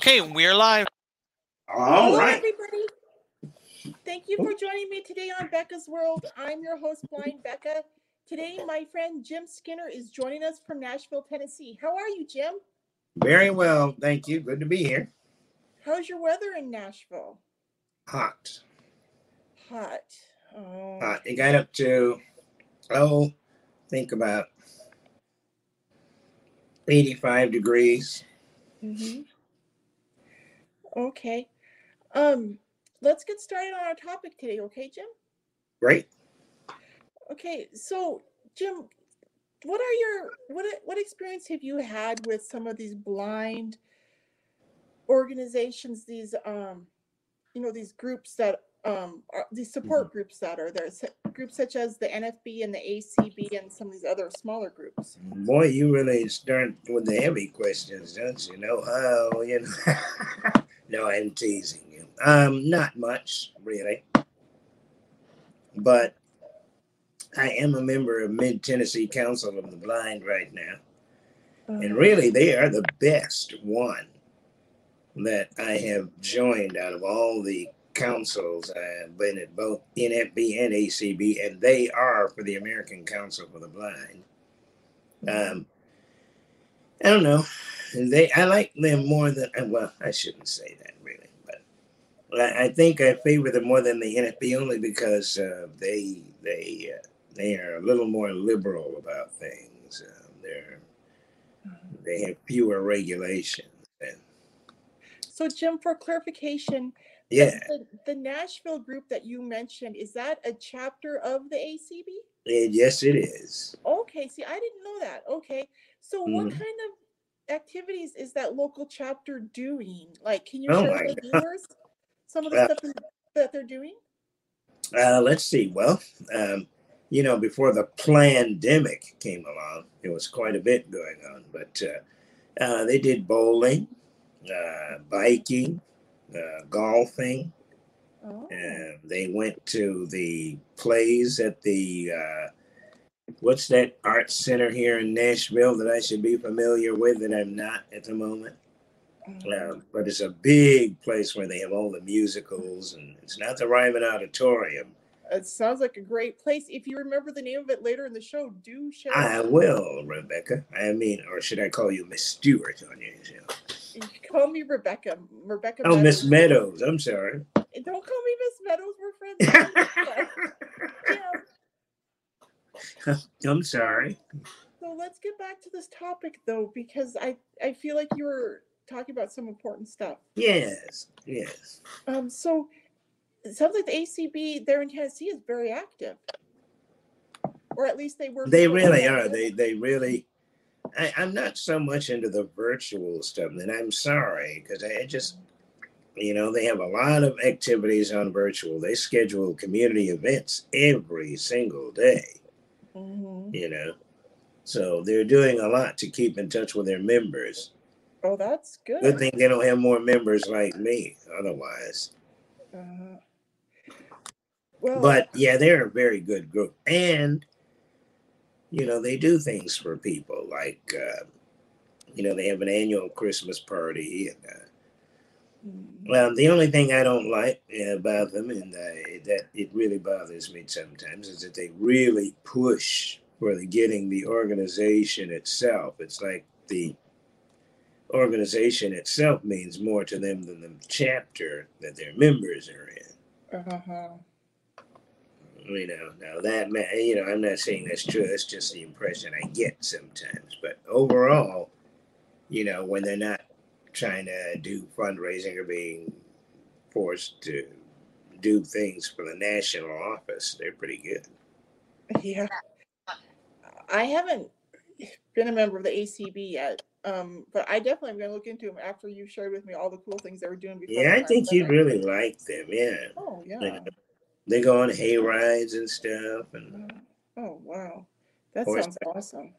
Okay, we're live. All Hello, right. everybody. Thank you for joining me today on Becca's World. I'm your host, Blind Becca. Today, my friend Jim Skinner is joining us from Nashville, Tennessee. How are you, Jim? Very well. Thank you. Good to be here. How's your weather in Nashville? Hot. Hot. Oh, Hot. It got up to, oh, think about 85 degrees. mhm. Okay. Um, let's get started on our topic today, okay, Jim? Great. Okay, so Jim, what are your what what experience have you had with some of these blind organizations? These um, you know, these groups that um, are these support groups that are there, groups such as the NFB and the ACB and some of these other smaller groups. Boy, you really start with the heavy questions, don't you? know how, you know. no, I'm teasing you. Um, not much, really. But I am a member of Mid Tennessee Council of the Blind right now. And Uh, really, they are the best one that I have joined out of all the councils. I've been at both NFB and ACB, and they are for the American Council for the Blind. Um, I don't know. They, I like them more than uh, well. I shouldn't say that really, but I, I think I favor them more than the NFB only because uh, they they uh, they are a little more liberal about things. Uh, they're they have fewer regulations. And So, Jim, for clarification, yeah, the, the Nashville group that you mentioned is that a chapter of the ACB? and yes, it is. Okay, see, I didn't know that. Okay, so what Mhm. kind of activities is that local chapter doing? Like, can you Oh share with the viewers some of the Uh, stuff that- they're doing? Uh, let's see. Well, um, you know, before the pandemic came along, there was quite a bit going on. But uh, uh, they did bowling, uh, biking, uh, golfing. Oh, they went to the plays at the uh, what's that art center here in Nashville that I should be familiar with that I'm not at the moment. Um, but it's a big place where they have all the musicals, and it's not the Ryman Auditorium. it sounds like a great place. If you remember the name of it later in the show, do share. I will, Rebecca. I mean, or should I call you Miss Stewart on your show? You Call me Rebecca. Rebecca. Oh, Miss Meadows. Meadows. I'm sorry. Don't call me Miss Meadows. We're friends. I'm sorry. So let's get back to this topic though, because I I feel like you were talking about some important stuff. Yes, yes. Um, so it sounds like the ACB there in Tennessee is very active, or at least they were. They really are. They they really. I, I'm not so much into the virtual stuff, and I'm sorry because I just, you know, they have a lot of activities on virtual. They schedule community events every single day. Mhm. You know, so they're doing a lot to keep in touch with their members. Oh, that's good. Good thing they don't have more members like me. Otherwise, Uh, well, but yeah, they're a very good group, and you know they do things for people. Like uh, you know they have an annual Christmas party, and uh, well, the only thing I don't like uh, about them, and uh, that it really bothers me sometimes, is that they really push for the getting the organization itself. It's like the organization itself means more to them than the chapter that their members are in. uh-huh. You know, now that you know, I'm not saying that's true. That's just the impression I get sometimes. But overall, you know, when they're not trying to do fundraising or being forced to do things for the national office, they're pretty good. Yeah. I haven't been a member of the ACB yet, um, but I definitely am going to look into them after you shared with me all the cool things they were doing before. Yeah, I think you'd really like them. Yeah, Oh yeah. Yeah. they go on hay rides and stuff, and Oh wow, that sounds awesome.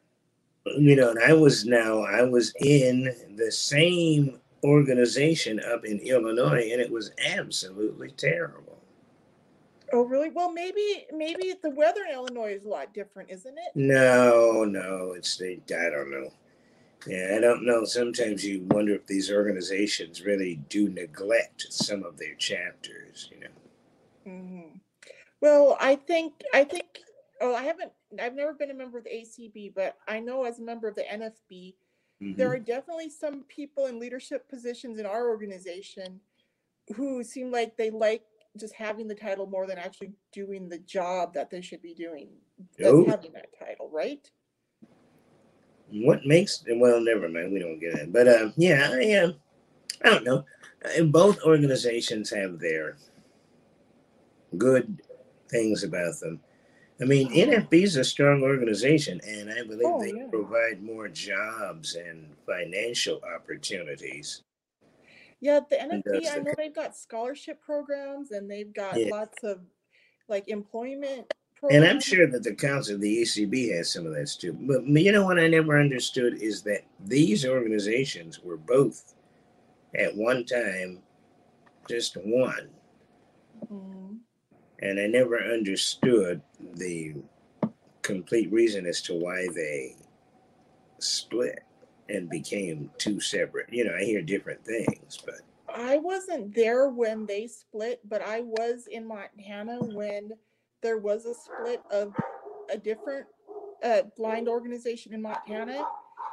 You know, and I was now I was in the same organization up in Illinois, and it was absolutely terrible. Oh really? Well, maybe maybe the weather in Illinois is a lot different, isn't it? No, no, it's the I don't know. Yeah, I don't know. Sometimes you wonder if these organizations really do neglect some of their chapters. You know. hmm Well, I think I think. Oh, I haven't. I've never been a member of the ACB, but I know as a member of the NFB, there Mhm. are definitely some people in leadership positions in our organization who seem like they like just having the title more than actually doing the job that they should be doing Oh. having that title, right? What makes well, never mind. We don't get it. But uh, yeah, I am. I don't know. Uh, Both organizations have their good things about them. I mean, NFB is a strong organization, and I believe Oh, they yeah. provide more jobs and financial opportunities. Yeah, the NFB, I know they've got scholarship programs and they've got Yeah. lots of like employment And I'm sure that the council, of the ACB, has some of that too. But you know what I never understood is that these organizations were both at one time just one. And I never understood the complete reason as to why they split and became two separate. You know, I hear different things, but I wasn't there when they split, but I was in Montana when there was a split of a different uh, blind organization in Montana.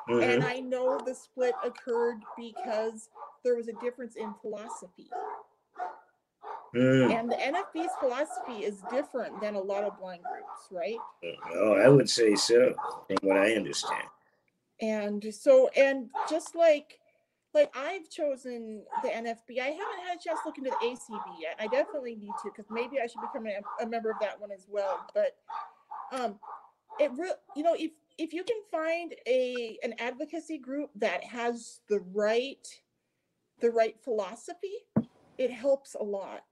And Mhm. I know the split occurred because there was a difference in philosophy. Mm. And the NFB's philosophy is different than a lot of blind groups, right? oh, I would say so, from what I understand. And so, and just like, like I've chosen the NFB, I haven't had a chance to look into the ACB yet. I definitely need to because maybe I should become a, a member of that one as well. But um, it real, you know, if if you can find a an advocacy group that has the right the right philosophy, it helps a lot.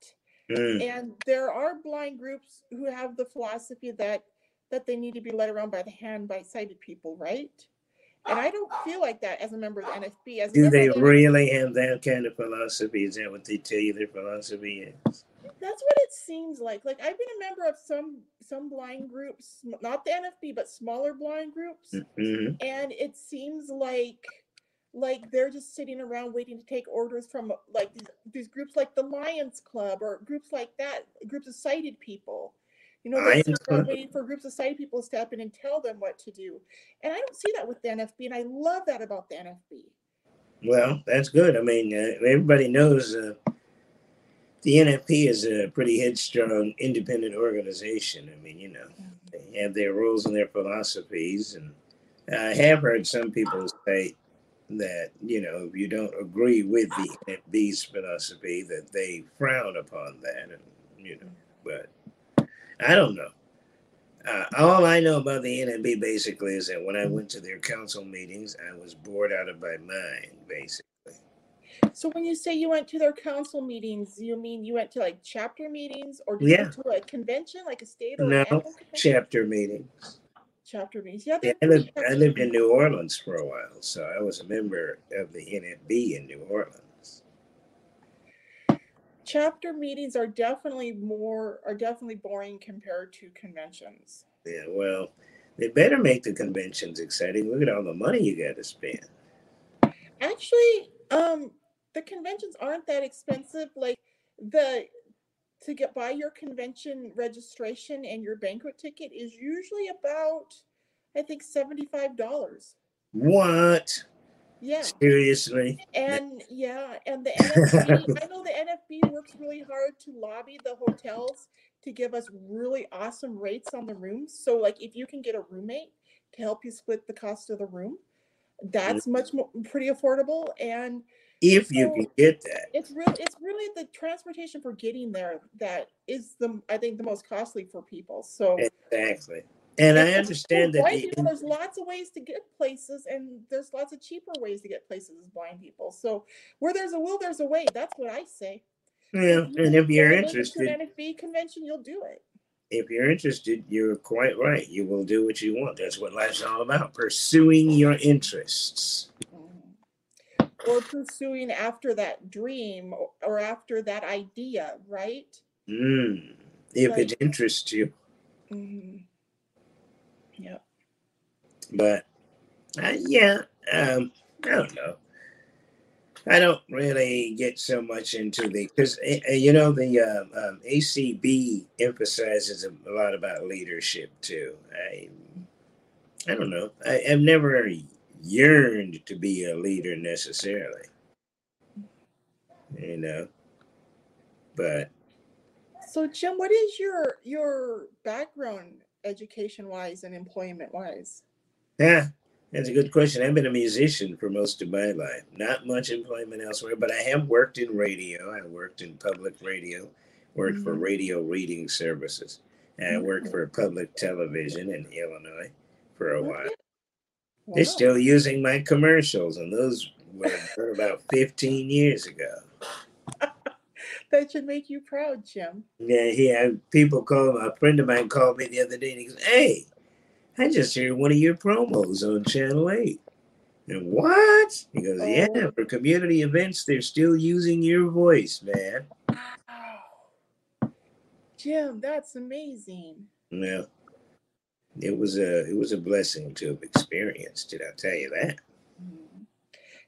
Mm. And there are blind groups who have the philosophy that that they need to be led around by the hand by sighted people, right? And I don't feel like that as a member of the NFB. As Do they really have that kind of philosophy? Is that what they tell you their philosophy is? that's what it seems like. Like I've been a member of some some blind groups, not the NFB, but smaller blind groups, hmm and it seems like like they're just sitting around waiting to take orders from like these, these groups like the Lions Club or groups like that, groups of sighted people. You know, they sit Lions around waiting for groups of sighted people to step in and tell them what to do. And I don't see that with the NFB, and I love that about the NFB. Well, that's good. I mean, uh, everybody knows uh, the NFB is a pretty headstrong, independent organization. I mean, you know, they have their rules and their philosophies, and I have heard some people say that you know if you don't agree with the NFB's philosophy, that they frown upon that, and you know, but I don't know. Uh, all I know about the NFB basically is that when I went to their council meetings, I was bored out of my mind, basically. So when you say you went to their council meetings, you mean you went to like chapter meetings or did you Yeah. go to a convention, like a state or No, chapter meetings. Chapter meetings? Yeah, Yeah, I lived, I lived in New Orleans for a while, so I was a member of the NFB in New Orleans. chapter meetings are definitely more are definitely boring compared to conventions. Yeah, well, they better make the conventions exciting. Look at all the money you got to spend. Actually, um, the conventions aren't that expensive. Like the to get buy your convention registration and your banquet ticket is usually about I think seventy five dollars. What? Yeah. Seriously? And yeah, and the NFB, I know the NFB works really hard to lobby the hotels to give us really awesome rates on the rooms. So, like, if you can get a roommate to help you split the cost of the room, that's much more pretty affordable. And If you So- can get that. it's real. It's really the transportation for getting there that is the I think the most costly for people. So. Exactly. And I understand that blind the, people, there's lots of ways to get places, and there's lots of cheaper ways to get places as blind people. So where there's a will, there's a way. That's what I say. yeah, and if you're interested, NFB convention, you'll do it. if you're interested, you're quite right. You will do what you want. That's what life's all about. Pursuing your interests. Or pursuing after that dream or, or after that idea, right? Mm. If Like- it interests you. Mhm. Yeah. But uh, yeah, Um, I don't know. I don't really get so much into the because you know the uh, um, ACB emphasizes a, lot about leadership too. I I don't know. I, I've never yearned to be a leader necessarily, you know. But so, Jim, what is your your background, education wise and employment wise? Yeah, that's a good question. I've been a musician for most of my life. Not much employment elsewhere, but I have worked in radio. I worked in public radio, worked mm-hmm. for radio reading services. And I worked for public television in Illinois for a while. Wow. They're still using my commercials, and those were about 15 years ago. that should make you proud, Jim. Yeah, yeah. People call a friend of mine called me the other day and he goes, Hey, I just heard one of your promos on Channel 8. And what? He goes, Yeah, oh. for community events, they're still using your voice, man. Wow. Jim, that's amazing. Yeah. It was a it was a blessing to have experienced it, I'll tell you that. Mm-hmm.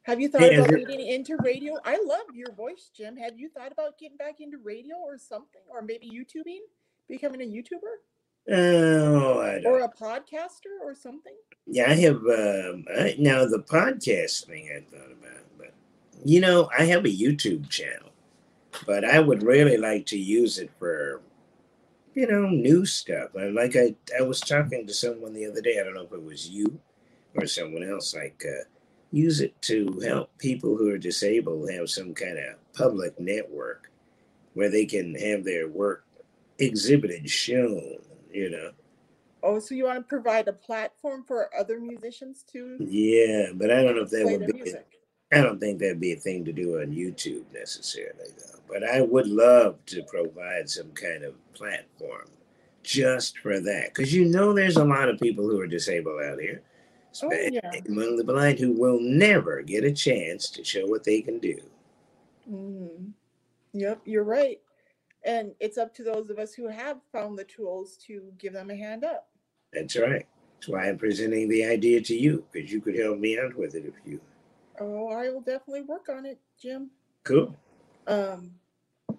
Have you thought yeah, about getting into radio? I love your voice, Jim. Have you thought about getting back into radio or something? Or maybe YouTubing? Becoming a YouTuber? Oh, or a podcaster or something. Yeah, I have. Um, I, now the podcast thing I thought about, but you know, I have a YouTube channel, but I would really like to use it for, you know, new stuff. Like I, I was talking to someone the other day. I don't know if it was you or someone else. Like, uh, use it to help people who are disabled have some kind of public network where they can have their work exhibited, shown you know. Oh, so you want to provide a platform for other musicians too? Yeah, but I don't know if that would be. I don't think that'd be a thing to do on YouTube necessarily, though. But I would love to provide some kind of platform just for that, because you know there's a lot of people who are disabled out here, oh, yeah. among the blind, who will never get a chance to show what they can do. Mm. Yep, you're right. And it's up to those of us who have found the tools to give them a hand up. That's right. That's why I'm presenting the idea to you, because you could help me out with it if you. Oh, I will definitely work on it, Jim. Cool. Um,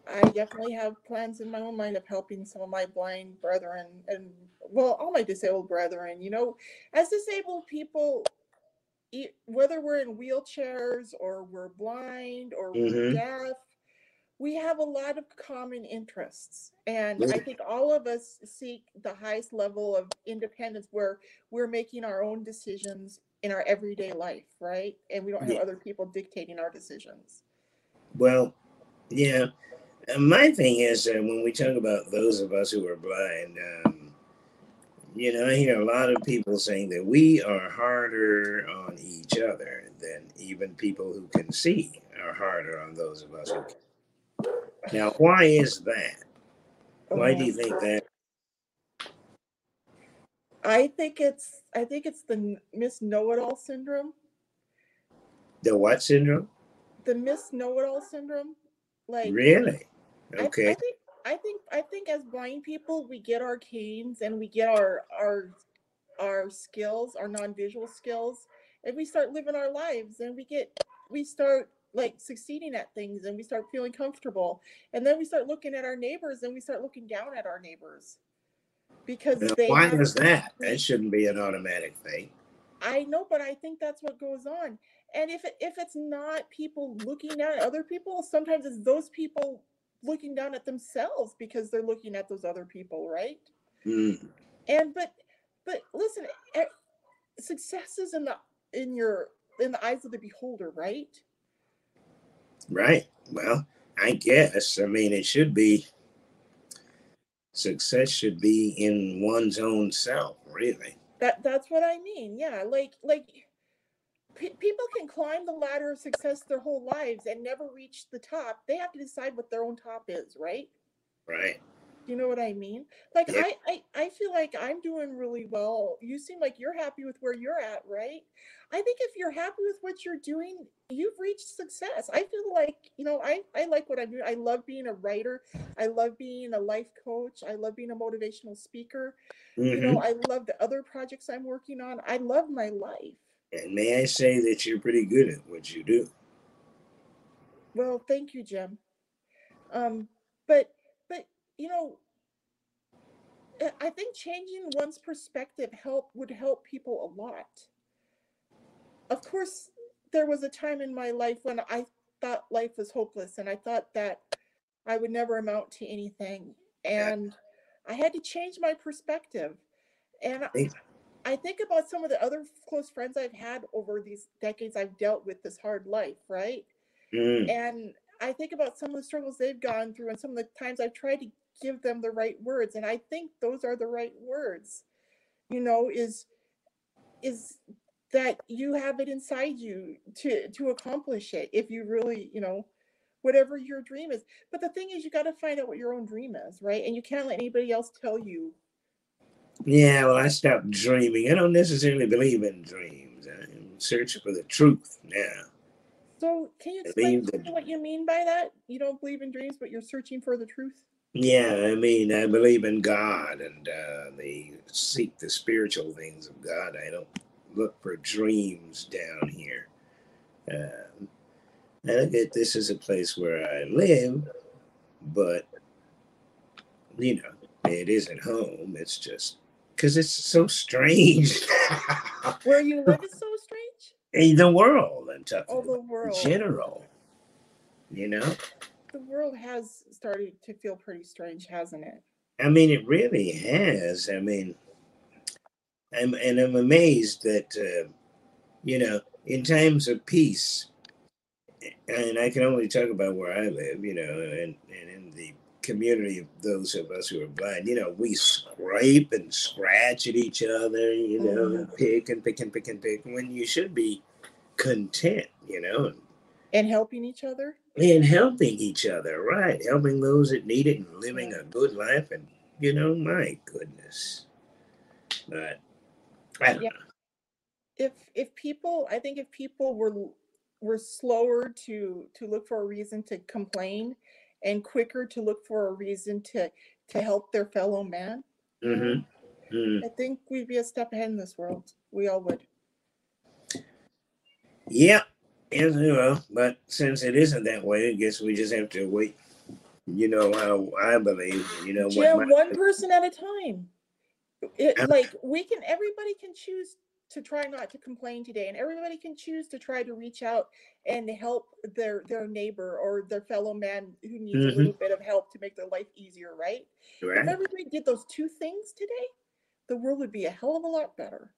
I definitely have plans in my own mind of helping some of my blind brethren and, well, all my disabled brethren. You know, as disabled people, whether we're in wheelchairs or we're blind or we're mm-hmm. deaf we have a lot of common interests and i think all of us seek the highest level of independence where we're making our own decisions in our everyday life right and we don't have yeah. other people dictating our decisions well yeah my thing is uh, when we talk about those of us who are blind um, you know i hear a lot of people saying that we are harder on each other than even people who can see are harder on those of us who can now, why is that? Why do you think that? I think it's I think it's the Miss Know It All syndrome. The what syndrome? The Miss Know It All syndrome. Like really? Okay. I, I, think I think I think as blind people we get our canes and we get our our our skills, our non-visual skills, and we start living our lives and we get we start like succeeding at things and we start feeling comfortable and then we start looking at our neighbors and we start looking down at our neighbors because now, why is that that shouldn't be an automatic thing i know but i think that's what goes on and if it, if it's not people looking at other people sometimes it's those people looking down at themselves because they're looking at those other people right mm. and but but listen success is in the in your in the eyes of the beholder right Right. Well, I guess. I mean, it should be success should be in one's own self, really. That that's what I mean. Yeah, like like p- people can climb the ladder of success their whole lives and never reach the top. They have to decide what their own top is, right? Right. You know what I mean? Like yeah. I, I I feel like I'm doing really well. You seem like you're happy with where you're at, right? I think if you're happy with what you're doing, you've reached success. I feel like, you know, I, I like what I'm doing. I love being a writer. I love being a life coach. I love being a motivational speaker. Mm-hmm. You know, mm-hmm. I love the other projects I'm working on. I love my life. And may I say that you're pretty good at what you do. Well, thank you, Jim. Um, but you know, I think changing one's perspective help would help people a lot. Of course, there was a time in my life when I thought life was hopeless and I thought that I would never amount to anything. And I had to change my perspective. And I think about some of the other close friends I've had over these decades I've dealt with this hard life, right? Mm. And I think about some of the struggles they've gone through and some of the times I've tried to give them the right words. And I think those are the right words, you know, is is that you have it inside you to to accomplish it if you really, you know, whatever your dream is. But the thing is you got to find out what your own dream is, right? And you can't let anybody else tell you yeah, well, I stopped dreaming. I don't necessarily believe in dreams. I'm searching for the truth now. So, can you explain what you mean by that? You don't believe in dreams, but you're searching for the truth? Yeah, I mean, I believe in God and uh, they seek the spiritual things of God. I don't look for dreams down here. Uh, I look at this as a place where I live, but, you know, it isn't home. It's just because it's so strange. Where you live is so strange? In the world, I'm talking oh, the world. In general. You know? The world has started to feel pretty strange, hasn't it? I mean, it really has. I mean, I'm, and I'm amazed that, uh, you know, in times of peace, and I can only talk about where I live, you know, and, and in the community of those of us who are blind, you know, we scrape and scratch at each other, you know, mm-hmm. and pick and pick and pick and pick when you should be content, you know. And helping each other? And helping each other, right. Helping those that need it and living a good life. And, you know, my goodness. But I don't yeah. know. If if people I think if people were were slower to to look for a reason to complain and quicker to look for a reason to to help their fellow man. Mm-hmm. Mm-hmm. I think we'd be a step ahead in this world. We all would. Yeah, yes, well, but since it isn't that way, I guess we just have to wait. You know how I believe. You know, Jim, my- one person at a time. It, like we can, everybody can choose to try not to complain today and everybody can choose to try to reach out and help their their neighbor or their fellow man who needs mm-hmm. a little bit of help to make their life easier right? right if everybody did those two things today the world would be a hell of a lot better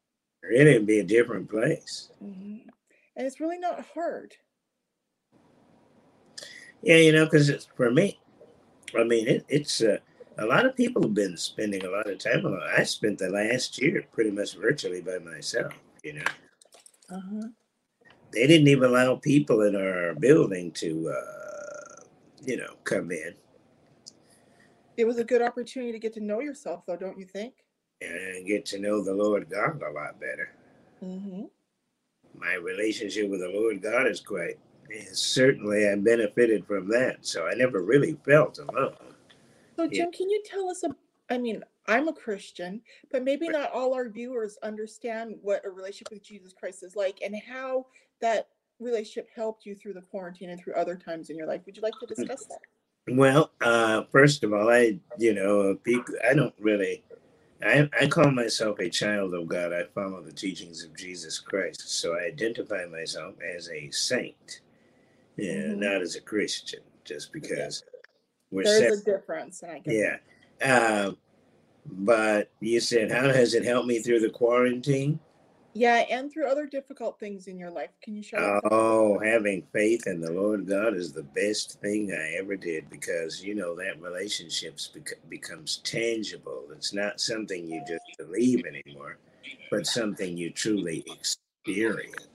it'd be a different place mm-hmm. And it's really not hard yeah you know because it's for me i mean it, it's uh, a lot of people have been spending a lot of time on I spent the last year pretty much virtually by myself, you know. Uh-huh. They didn't even allow people in our building to, uh, you know, come in. It was a good opportunity to get to know yourself, though, don't you think? And get to know the Lord God a lot better. Mm-hmm. My relationship with the Lord God is quite, certainly I benefited from that. So I never really felt alone. So, Jim, yeah. can you tell us? A, I mean, I'm a Christian, but maybe not all our viewers understand what a relationship with Jesus Christ is like and how that relationship helped you through the quarantine and through other times in your life. Would you like to mm. discuss that? Well, uh, first of all, I, you know, I don't really, I, I call myself a child of God. I follow the teachings of Jesus Christ. So I identify myself as a saint, yeah, mm-hmm. not as a Christian, just because we're There's a difference. I guess. Yeah. Uh, but you said, how has it helped me through the quarantine? Yeah, and through other difficult things in your life. Can you share? Oh, having faith in the Lord God is the best thing I ever did because you know that relationships bec- becomes tangible. It's not something you just believe anymore, but something you truly experience.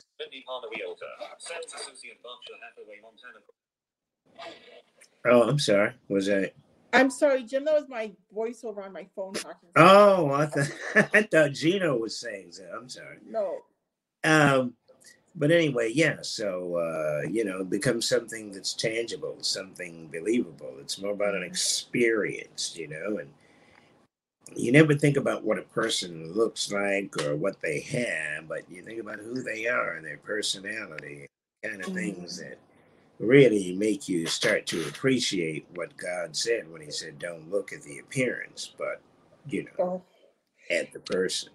Oh, I'm sorry. Was that? I'm sorry, Jim. That was my voiceover on my phone talking. Oh, I thought I thought Gino was saying that. I'm sorry. No. Um, but anyway, yeah. So uh, you know, it becomes something that's tangible, something believable. It's more about an mm-hmm. experience, you know, and you never think about what a person looks like or what they have, but you think about who they are and their personality, kind of things Mm. that really make you start to appreciate what God said when He said, "Don't look at the appearance, but you know, Oh, at the person."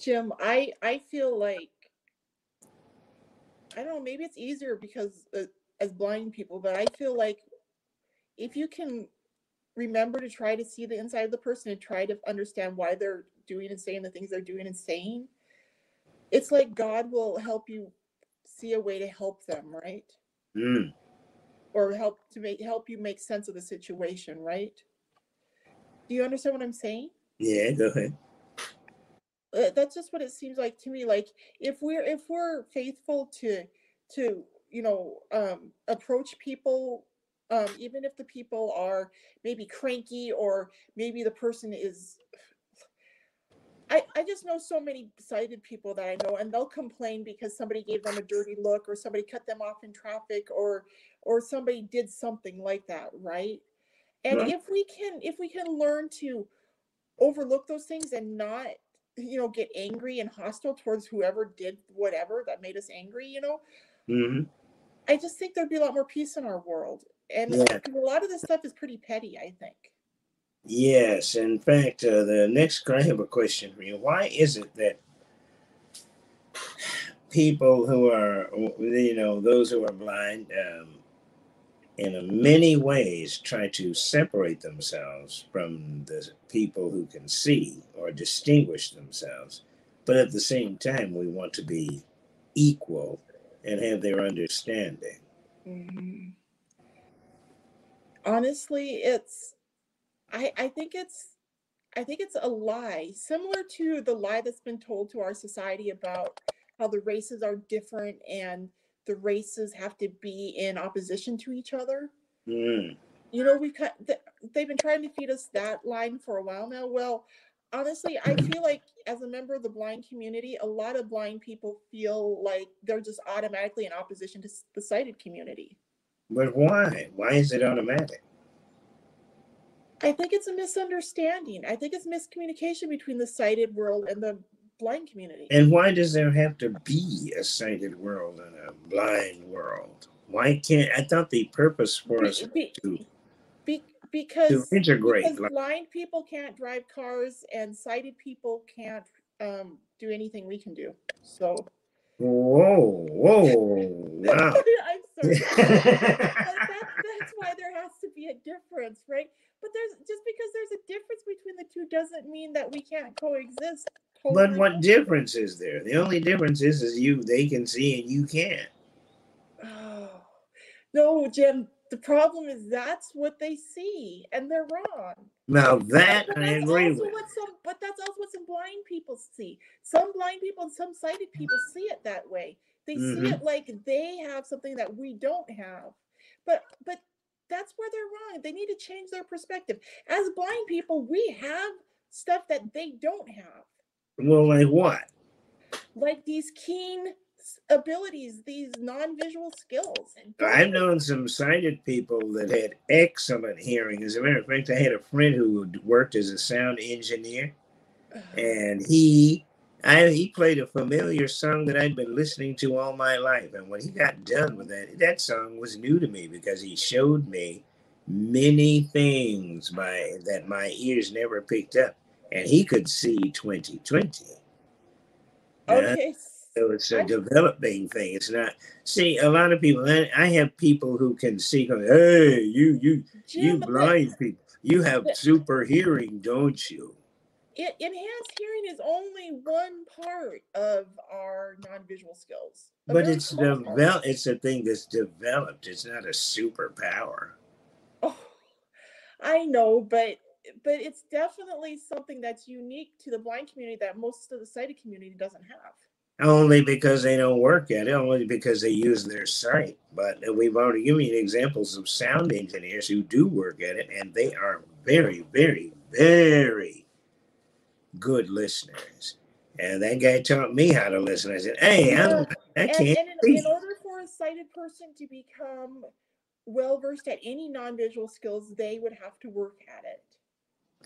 Jim, I I feel like I don't know, maybe it's easier because uh, as blind people, but I feel like if you can remember to try to see the inside of the person and try to understand why they're doing and saying the things they're doing and saying, it's like God will help you see a way to help them, right? Mm, Or help to make help you make sense of the situation, right? Do you understand what I'm saying? yeah, go ahead. uh, that's just what it seems like to me like if we're if we're faithful to to you know um approach people um even if the people are maybe cranky or maybe the person is I, I just know so many sighted people that I know, and they'll complain because somebody gave them a dirty look, or somebody cut them off in traffic, or or somebody did something like that, right? And Right. if we can if we can learn to overlook those things and not you know get angry and hostile towards whoever did whatever that made us angry you know hmm i just think there'd be a lot more peace in our world and Yeah. a lot of this stuff is pretty petty i think Yes, in fact, uh, the next I have a question for you. Why is it that people who are, you know, those who are blind, um, in many ways try to separate themselves from the people who can see or distinguish themselves, but at the same time, we want to be equal and have their understanding. Mhm. honestly it's i i think it's i think it's a lie similar to the lie that's been told to our society about how the races are different and the races have to be in opposition to each other Mm, you know we cut th- they've been trying to feed us that line for a while now well honestly i feel like as a member of the blind community a lot of blind people feel like they're just automatically in opposition to the sighted community but why? Why is it automatic? I think it's a misunderstanding i think it's miscommunication between the sighted world and the blind community And why does there have to be a sighted world and a blind world? Why can't I thought the purpose for us Be- to, be- be- to because integrate because like, blind people can't drive cars and sighted people can't um, do anything we can do so whoa, whoa, wow. i'm sorry that, that's why there has to be a difference, right? But there's just because there's a difference between the two doesn't mean that we can't coexist. but what difference is there? The only difference is is you they can see and you can't. Oh, no, Jim. The problem is that's what they see, and they're wrong. Now that But I agree also with. what some, but that's also what some blind people see. Some blind people and some sighted people see it that way. They see Mhm. it like they have something that we don't have. But but that's where they're wrong. They need to change their perspective. As blind people, we have stuff that they don't have, Well, like what? like these keen abilities, these non-visual skills. I've known some sighted people that had excellent hearing. As a matter of fact, I had a friend who worked as a sound engineer, and he I, he played a familiar song that I'd been listening to all my life. And when he got done with that, that song was new to me because he showed me many things by that my ears never picked up, and he could see 2020. Yeah, okay. so it's a developing thing. It's not. See, a lot of people. I I have people who can see. Going, hey, you, you, you blind people. You have super hearing, don't you? It, enhanced hearing is only one part of our non-visual skills. But it's developed. It's a thing that's developed. It's not a superpower. Oh, I know, but but it's definitely something that's unique to the blind community that most of the sighted community doesn't have. Only because they don't work at it. Only because they use their sight. But we've already given you examples of sound engineers who do work at it, and they are very, very, very good listeners. And that guy taught me how to listen. I said, "Hey, I'm, I can't and in, in order for a sighted person to become well versed at any non-visual skills, they would have to work at it.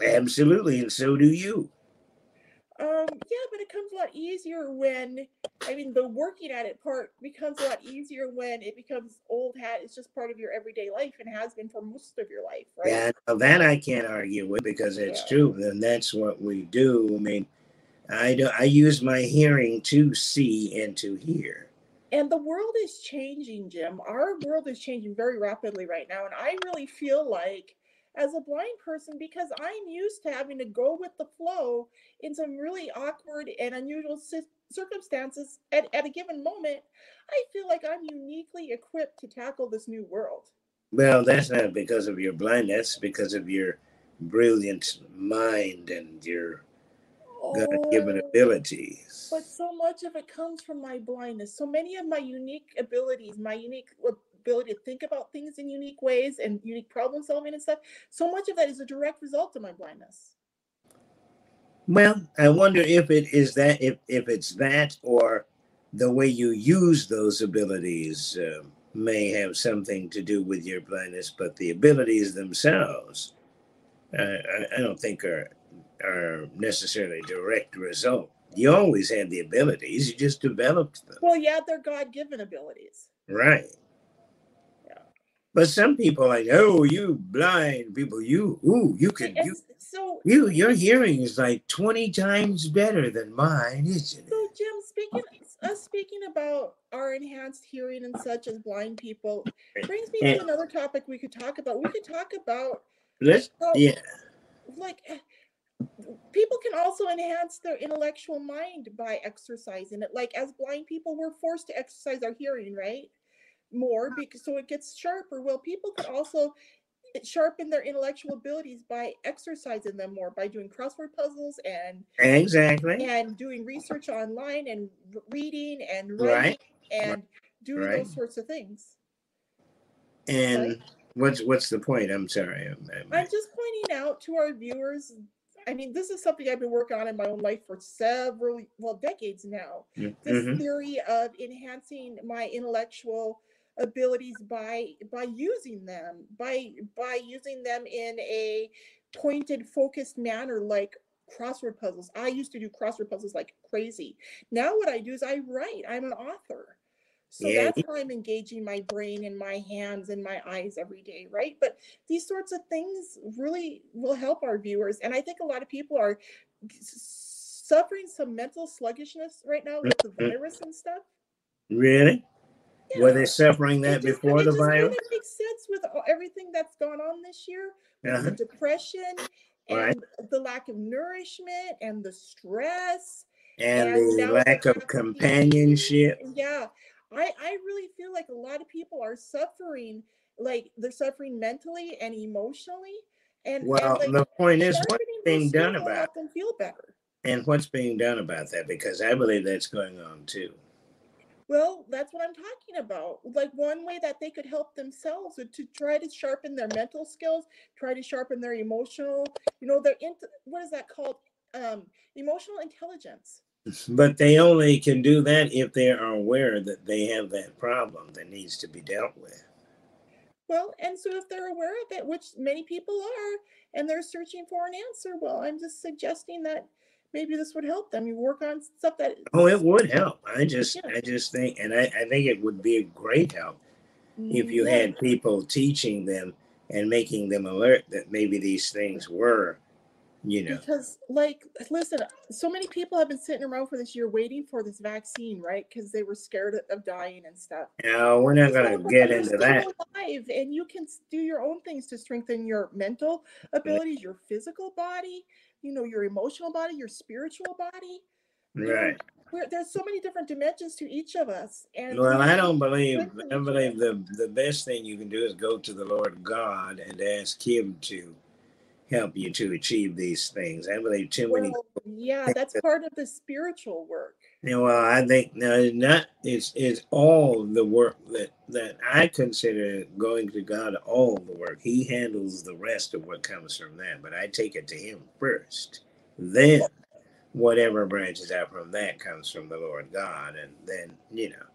Absolutely, and so do you. Um, yeah, but it comes a lot easier when I mean the working at it part becomes a lot easier when it becomes old hat. It's just part of your everyday life and has been for most of your life, right? Yeah, now that I can't argue with because it's Yeah. true. And that's what we do. I mean, I do. I use my hearing to see and to hear. And the world is changing, Jim. Our world is changing very rapidly right now. And I really feel like, as a blind person, because I'm used to having to go with the flow in some really awkward and unusual ci- circumstances at, at a given moment, I feel like I'm uniquely equipped to tackle this new world. Well, that's not because of your blindness. Because of your brilliant mind and your God-given Oh, abilities. But so much of it comes from my blindness. So many of my unique abilities, my unique ability to think about things in unique ways and unique problem solving and stuff, so much of that is a direct result of my blindness. Well, I wonder if it is that if if it's that or the way you use those abilities uh, may have something to do with your blindness, but the abilities themselves, uh, I, I don't think are are necessarily direct result. You always had the abilities; you just developed them, Well, yeah, they're God given abilities. right? But some people like, oh, you blind people, you, ooh, you can, you, so, you, your hearing is like twenty times better than mine, isn't it? so Jim, speaking us speaking about our enhanced hearing and such as blind people brings me Yeah. to another topic we could talk about. We could talk about Let's, how yeah. like eh, people can also enhance their intellectual mind by exercising it like as blind people we're forced to exercise our hearing right more because so it gets sharper well people could also sharpen their intellectual abilities by exercising them more by doing crossword puzzles and Exactly. and doing research online and reading and Right. writing and doing Right. those sorts of things And what's what's the point? I'm sorry. I'm, I'm- I'm just pointing out to our viewers. I mean, this is something I've been working on in my own life for several, well, decades now. This Mhm. theory of enhancing my intellectual abilities by by using them, by by using them in a pointed, focused manner, like crossword puzzles. I used to do crossword puzzles like crazy. Now what I do is I write. I'm an author. So Yeah, that's how I'm engaging my brain and my hands and my eyes every day, right? But these sorts of things really will help our viewers. And I think a lot of people are suffering some mental sluggishness right now with the Mhm. virus and stuff. Really? Were they suffering that just, before the virus? It makes sense with all- everything that's gone on this year, Uh-huh. the depression Right. and the lack of nourishment and the stress And and the lack of companionship. yeah i i really feel like a lot of people are suffering like they're suffering mentally and emotionally and Well, and like the point is, what's being done about them feel better and what's being done about that? Because I believe that's going on too. Well that's what i'm talking about. Like one way that they could help themselves would to try to sharpen their mental skills try to sharpen their emotional you know their int- what is that called? Um emotional intelligence. But they only can do that if they are aware that they have that problem that needs to be dealt with. Well, and so if they're aware of it, which many people are, and they're searching for an answer, well, I'm just suggesting that maybe this would help them. You work on stuff that Oh, it would help. I just, Yeah. I just think, and I, I think it would be a great help if you Yeah. had people teaching them and making them alert that maybe these things were, you know, because like listen, so many people have been sitting around for this year waiting for this vaccine, right? Because they were scared of dying and stuff. no, we're not going to get into that. alive, and you can do your own things to strengthen your mental abilities, your physical body, you know, your emotional body, your spiritual body. Right. We're, there's so many different dimensions to each of us, and Well, I don't believe. I believe the the best thing you can do is go to the Lord God and ask Him to help you to achieve these things. I believe too many. Yeah, that's part of the spiritual work. Well, uh, I think no, not. It's it's all the work that that I consider going to God. All the work He handles the rest of what comes from that. But I take it to Him first. Then whatever branches out from that comes from the Lord God, and then you know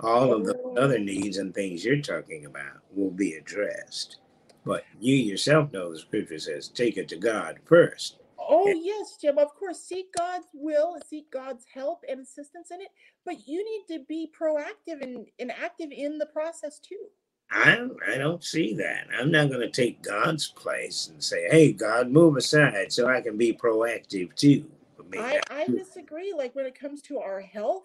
all of the other needs and things you're talking about will be addressed. But you yourself know the scripture says, take it to God first. Oh yes, Jim. Of course, seek God's will, seek God's help and assistance in it. But you need to be proactive and, and active in the process too. I I don't see that. I'm not going to take God's place and say, "Hey, God, move aside so I can be proactive too." I, I disagree. Like when it comes to our health,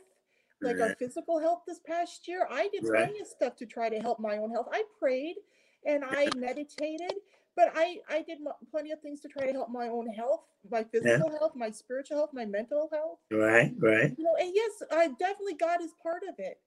like our physical health this past year, I did Right. plenty of stuff to try to help my own health. I prayed and I meditated, but I I did plenty of things to try to help my own health, my physical health, my spiritual health, my mental health. right, right. You know, and yes, I definitely God is part of it.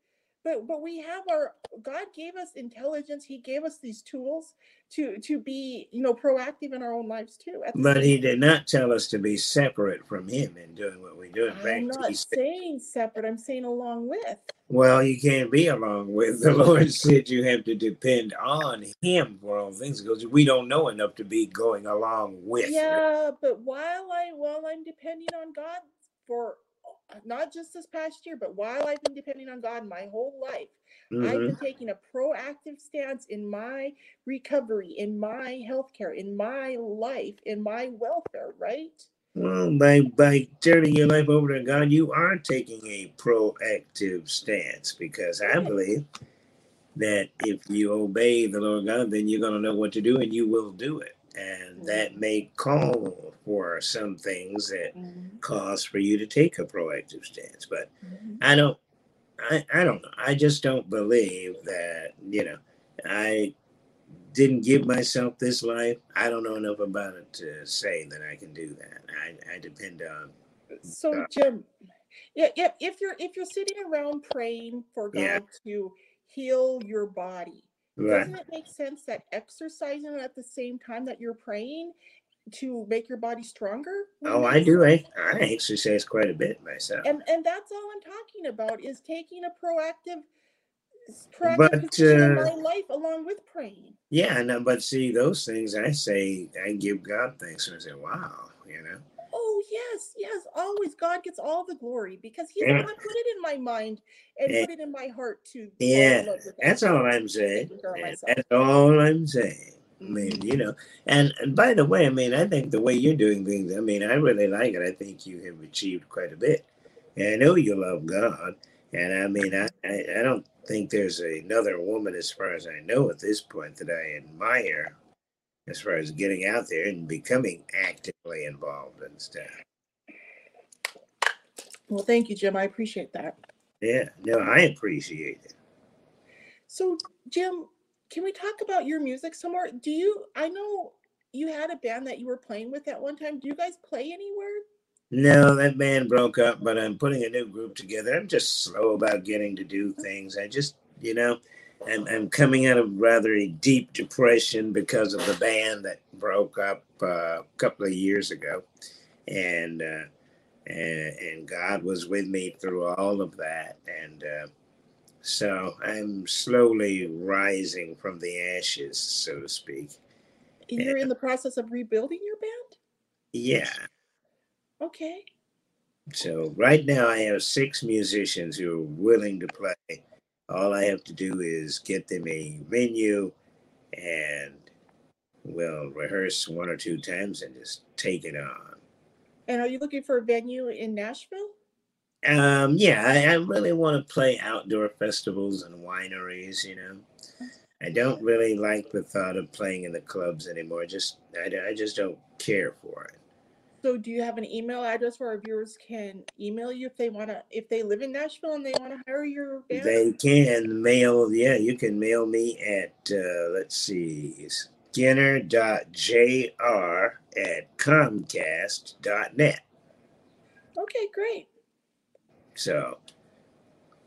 But but we have our God gave us intelligence. He gave us these tools to to be you know proactive in our own lives too. But He did not tell us to be separate from Him in doing what we do. In I'm fact, not said, saying separate. I'm saying along with. "Well, you can't be along with." The Lord said you have to depend on Him for all things because we don't know enough to be going along with. Yeah, but while I while I'm depending on God for not just this past year, but while I've been depending on God my whole life, I've Mhm. been taking a proactive stance in my recovery, in my healthcare, in my life, in my welfare, right? Well, by by turning your life over to God, you are taking a proactive stance because I believe that if you obey the Lord God, then you're going to know what to do and you will do it. And mm-hmm. that may call for some things that mm-hmm. cause for you to take a proactive stance. But mm-hmm. I don't, I, I don't know. I just don't believe that, you know, I didn't give myself this life. I don't know enough about it to say that I can do that. I, I depend on So God. Jim, yeah, yeah, if you're if you're sitting around praying for God Yeah. to heal your body, right. doesn't it make sense that exercising at the same time that you're praying to make your body stronger? Oh, I do. I, I exercise quite a bit myself. and and that's all I'm talking about is taking a proactive proactive But, uh, my life along with praying. Yeah, no, but see, those things I say, I give God thanks and I say, wow, you know. Oh yes, yes, always God gets all the glory because He's Yeah. put it in my mind and Yeah. put it in my heart to Yeah, in love with That's all I'm saying. Taking care of And myself. That's all I'm saying. I mean, Mhm. you know, and, and by the way, I mean, I think the way you're doing things, I mean, I really like it. I think you have achieved quite a bit. And I know you love God. And I mean, I, I, I don't think there's another woman, as far as I know at this point, that I admire as far as getting out there and becoming actively involved and stuff. Well, thank you, Jim. I appreciate that. Yeah, no, I appreciate it. So, Jim, can we talk about your music some more? Do you? I know you had a band that you were playing with at one time. Do you guys play anywhere? No, that band broke up, but I'm putting a new group together. I'm just slow about getting to do things. I just, you know, I'm, I'm coming out of rather a deep depression because of the band that broke up uh, a couple of years ago. And, uh, and, and God was with me through all of that. And uh, so I'm slowly rising from the ashes, so to speak. And You're in the process of rebuilding your band. Yeah. Okay. So right now I have six musicians who are willing to play. All I have to do is get them a venue and we'll rehearse one or two times and just take it on. And are you looking for a venue in Nashville? Um, yeah, I, I really want to play outdoor festivals and wineries, you know. I don't really like the thought of playing in the clubs anymore. Just I, I just don't care for it. So, do you have an email address where our viewers can email you if they want to, if they live in Nashville and they want to hire your band? They can mail, yeah, you can mail me at, uh, let's see, skinner.jr at comcast.net. Okay, great. So,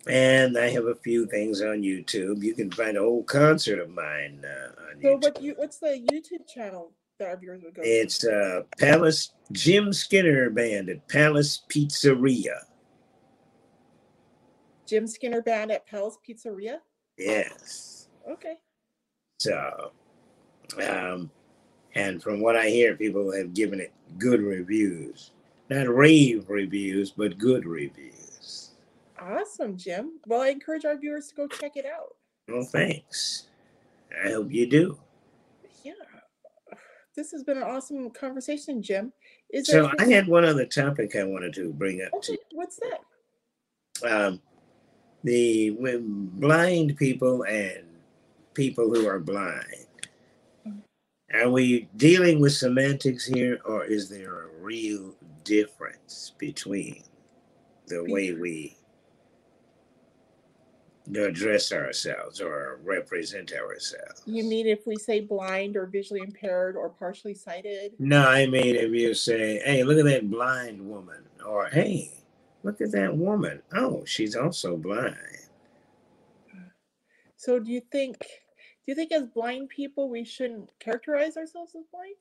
and I have a few things on YouTube. You can find a whole concert of mine uh, on So, YouTube. what you what's the YouTube channel that our viewers would go? It's uh, Palace Jim Skinner Band at Palace Pizzeria. Jim Skinner Band at Palace Pizzeria. Yes. Okay. So, um, and from what I hear, people have given it good reviews. Not rave reviews, but good reviews. Awesome, Jim. Well, I encourage our viewers to go check it out. Well, thanks. I hope you do. This has been an awesome conversation, Jim. Is so I had one other topic I wanted to bring up. Okay, what's that? Um, the when blind people and people who are blind. Mm. Are we dealing with semantics here, or is there a real difference between the way we address ourselves or represent ourselves. You mean if we say blind or visually impaired or partially sighted? No, I mean if you say, hey, look at that blind woman, or hey, look at that woman. Oh, she's also blind. So do you think do you think as blind people we shouldn't characterize ourselves as blind?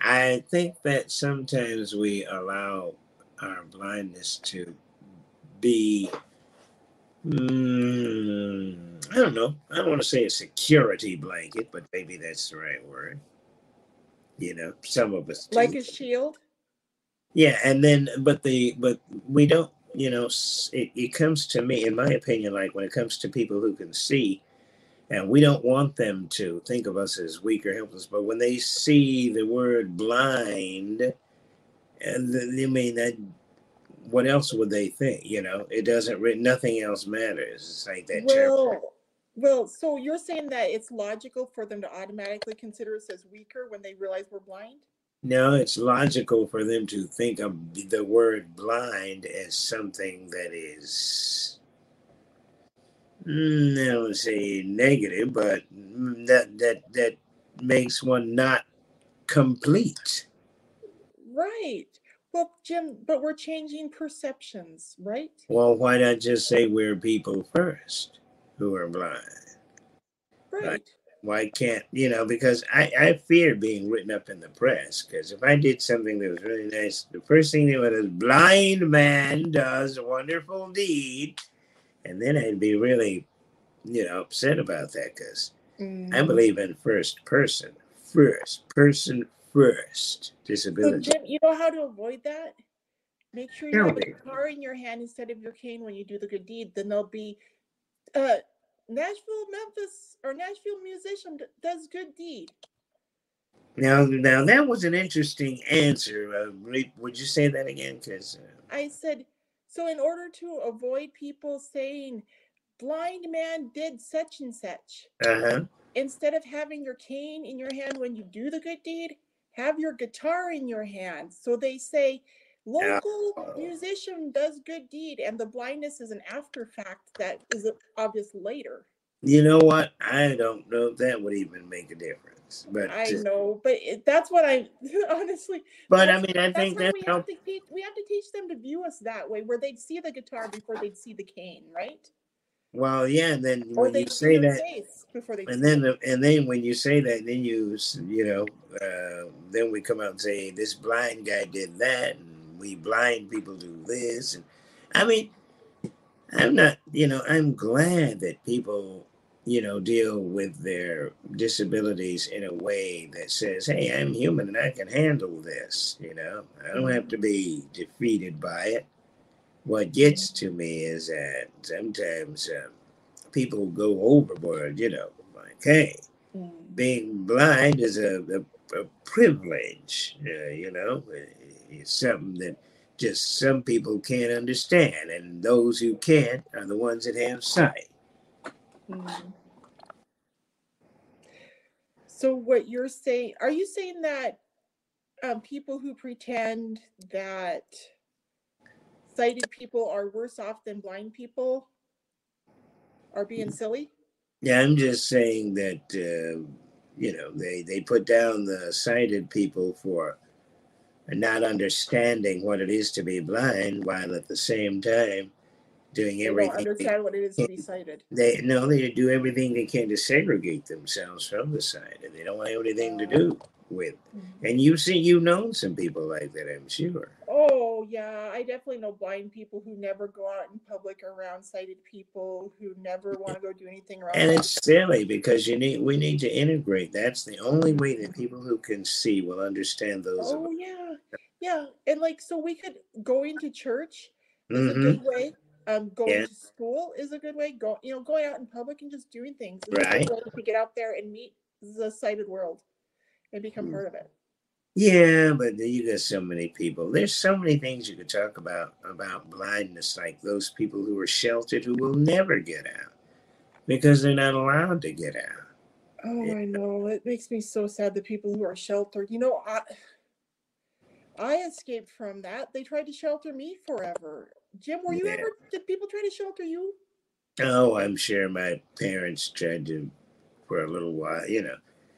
I think that sometimes we allow our blindness to be Mm, I don't know. I don't want to say a security blanket, but maybe that's the right word. You know, some of us do. like a shield. Yeah, and then but the but we don't. You know, it, it comes to me, in my opinion, like when it comes to people who can see, and we don't want them to think of us as weak or helpless. But when they see the word blind, and I mean that what else would they think? You know, it doesn't. Nothing else matters. It's like that. Well, well, so you're saying that it's logical for them to automatically consider us as weaker when they realize we're blind? No, it's logical for them to think of the word blind as something that is, mm, I don't say negative, but that that that makes one not complete. Right. Well, Jim, but we're changing perceptions, right? Well, why not just say we're people first who are blind? Right. Like, why can't, you know, because I, I fear being written up in the press. Because if I did something that was really nice, the first thing they would is blind man does a wonderful deed. And then I'd be really, you know, upset about that because mm. I believe in first person, first person first disability. So Jim, you know how to avoid that? Make sure you have a guitar in your hand instead of your cane when you do the good deed. Then there'll be uh, Nashville, Memphis, or Nashville musician does good deed. Now, now that was an interesting answer. Uh, would you say that again? Because uh... I said so. In order to avoid people saying blind man did such and such, uh-huh. instead of having your cane in your hand when you do the good deed, have your guitar in your hand. So they say, local yeah. musician does good deed, and the blindness is an after fact that is obvious later. You know what? I don't know if that would even make a difference. But I know, but it, that's what I honestly. But I mean, I think that's, we, how, have to teach, we have to teach them to view us that way, where they'd see the guitar before they'd see the cane, right? Well, yeah, and then or when you say that, and then the, and then when you say that, then you you know, uh, then we come out and say this blind guy did that, and we blind people do this, and I mean, I'm not, you know, I'm glad that people, you know, deal with their disabilities in a way that says, hey, I'm human and I can handle this. You know, I don't have to be defeated by it what gets to me is that sometimes um, people go overboard, you know, like, hey, mm. being blind is a, a, a privilege, uh, you know, it's something that just some people can't understand, and those who can't are the ones that have sight. Mm. So, what you're saying, are you saying that um, people who pretend that sighted people are worse off than blind people are being silly? Yeah, I'm just saying that uh, you know they they put down the sighted people for not understanding what it is to be blind, while at the same time doing they everything. Don't understand what it is to be sighted. They no, they do everything they can to segregate themselves from the sighted. They don't want anything to do with. Mm-hmm. And you see, you've known some people like that, I'm sure. Yeah, I definitely know blind people who never go out in public around sighted people who never want to go do anything around. And it's silly because you need we need to integrate. That's the only way that people who can see will understand those. Oh yeah, yeah, and like so we could go into church is mm-hmm. a good way. Um, going yeah. to school is a good way. Go, you know, going out in public and just doing things is right. to get out there and meet the sighted world and become Hmm. part of it. Yeah, but you got so many people. There's so many things you could talk about about blindness, like those people who are sheltered who will never get out because they're not allowed to get out. Oh. I know. It makes me so sad. The people who are sheltered. You know, I I escaped from that. They tried to shelter me forever. Jim, were you Yeah. ever? Did people try to shelter you? Oh, I'm sure my parents tried to for a little while, you know,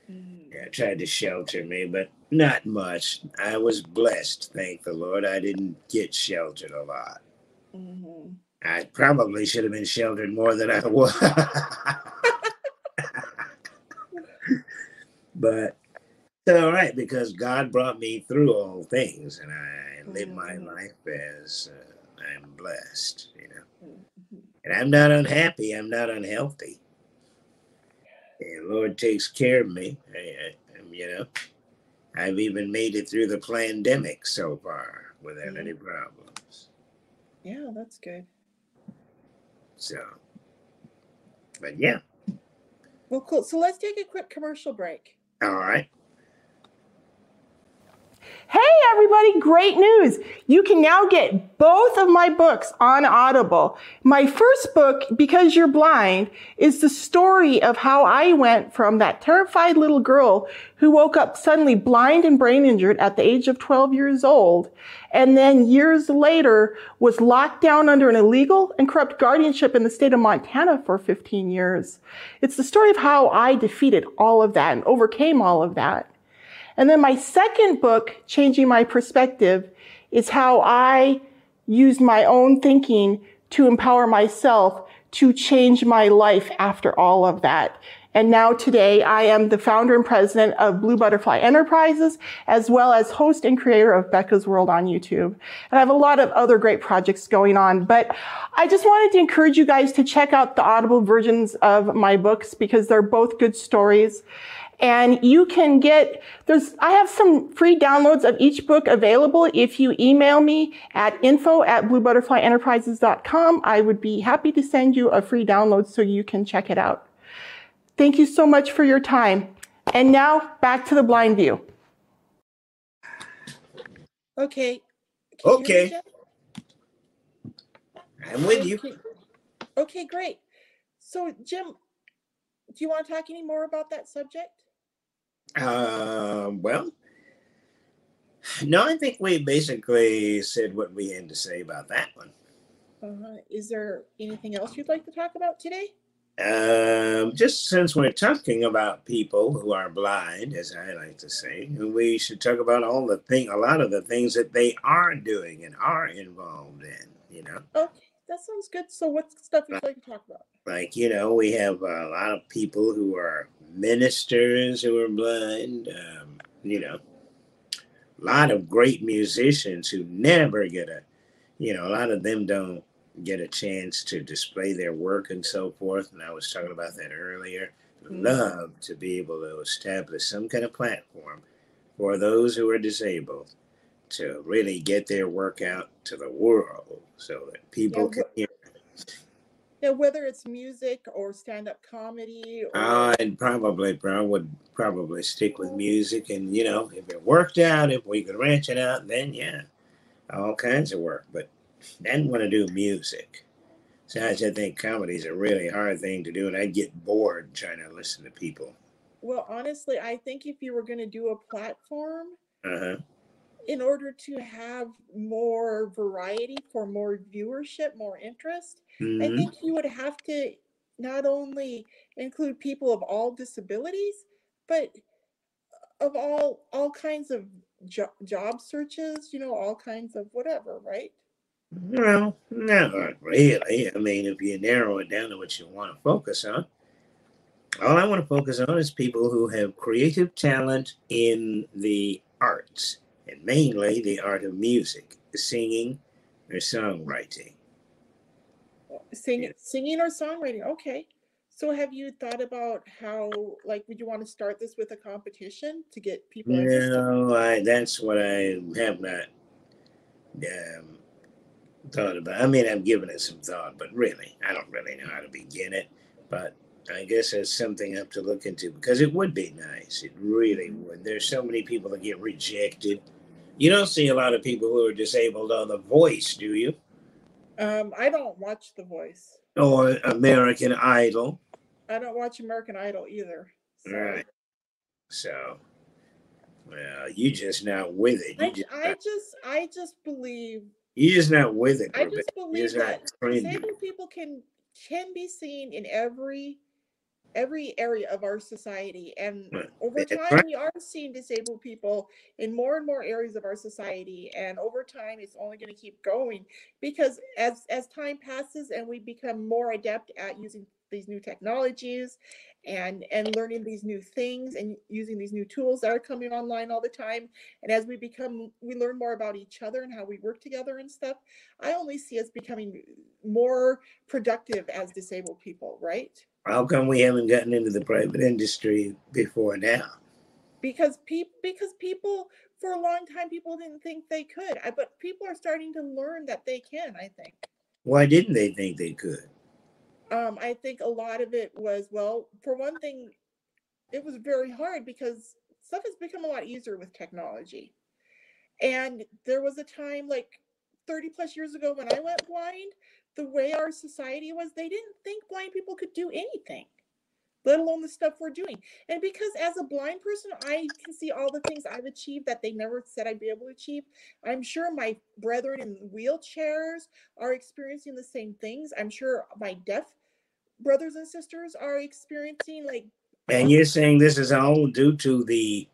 yeah, tried to shelter me, but not much. I was blessed, thank the Lord. I didn't get sheltered a lot. Mm-hmm. I probably should have been sheltered more than I was. but it's all right because God brought me through all things and I live my Mhm. life as uh, I'm blessed, you know. Mm-hmm. And I'm not unhappy, I'm not unhealthy. And Lord takes care of me, I, I, you know. I've even made it through the pandemic so far without Mhm. any problems. Yeah, that's good. So, but yeah, Well, cool. So let's take a quick commercial break. all right. Hey, everybody, great news. You can now get both of my books on Audible. My first book, Because You're Blind, is the story of how I went from that terrified little girl who woke up suddenly blind and brain injured at the age of 12 years old, and then years later was locked down under an illegal and corrupt guardianship in the state of Montana for 15 years. It's the story of how I defeated all of that and overcame all of that. And then my second book, Changing My Perspective, is how I used my own thinking to empower myself to change my life after all of that. And now today I am the founder and president of Blue Butterfly Enterprises, as well as host and creator of Becca's World on YouTube. And I have a lot of other great projects going on, but I just wanted to encourage you guys to check out the audible versions of my books because they're both good stories. And you can get, there's, I have some free downloads of each book available. If you email me at info at bluebutterflyenterprises.com, I would be happy to send you a free download so you can check it out. Thank you so much for your time. And now back to the blind view. Okay. Can you hear me, Okay. I'm with you. Okay. Okay, great. So, Jim, do you want to talk any more about that subject? Um, well, no, I think we basically said what we had to say about that one. Uh, is there anything else you'd like to talk about today? Um, just since we're talking about people who are blind, as I like to say, we should talk about all the thing, a lot of the things that they are doing and are involved in. You know, Okay, that sounds good. So, what stuff would you like to talk about? like you know, we have a lot of people who are ministers who are blind. Um, you know, a lot of great musicians who never get a, you know, a lot of them don't get a chance to display their work and so forth. And I was talking about that earlier. Mhm. Love to be able to establish some kind of platform for those who are disabled to really get their work out to the world so that people Yeah, can hear. Yeah, whether it's music or stand-up comedy or I'd probably, probably would probably stick with music, and you know, if it worked out, if we could ranch it out, then yeah, all kinds of work. But I didn't want to do music. Besides, I think comedy is a really hard thing to do, and I'd get bored trying to listen to people. well, honestly, I think if you were going to do a platform, Uh huh. In order to have more variety for more viewership, more interest, I hmm think you would have to not only include people of all disabilities, but of all all kinds of jo- job searches, you know, all kinds of whatever, right? Well, not really. I mean, if you narrow it down to what you want to focus on, all I want to focus on is people who have creative talent in the arts, and mainly the art of music, singing or songwriting. Singing, singing or songwriting. Okay. So have you thought about how, like, would you want to start this with a competition to get people? No, I, that's what I have not um, thought about. I mean, I've given it some thought, but really, I don't really know how to begin it. But I guess that's something up to look into because it would be nice. It really would. There's so many people that get rejected. You don't see a lot of people who are disabled on The Voice, do you? Um, I don't watch The Voice. Or American Idol. I don't watch American Idol either. So. Right. So, well, you just not with it. You I, just, I just I just believe you just not with it. I just believe that disabled people can can be seen in every every area of our society and over time we are seeing disabled people in more and more areas of our society and over time it's only going to keep going because as as time passes and we become more adept at using these new technologies and and learning these new things and using these new tools that are coming online all the time and as we become we learn more about each other and how we work together and stuff i only see us becoming more productive as disabled people right How come we haven't gotten into the private industry before now? because people because people for a long time people didn't think they could I, but people are starting to learn that they can i think Why didn't they think they could? um, i think a lot of it was well for one thing it was very hard because stuff has become a lot easier with technology and there was a time like 30 plus years ago when i went blind the way our society was they didn't think blind people could do anything let alone the stuff we're doing. And because as a blind person i can see all the things i've achieved that they never said i'd be able to achieve. I'm sure my brethren in wheelchairs are experiencing the same things. I'm sure my deaf brothers and sisters are experiencing like And you're saying this is all due to the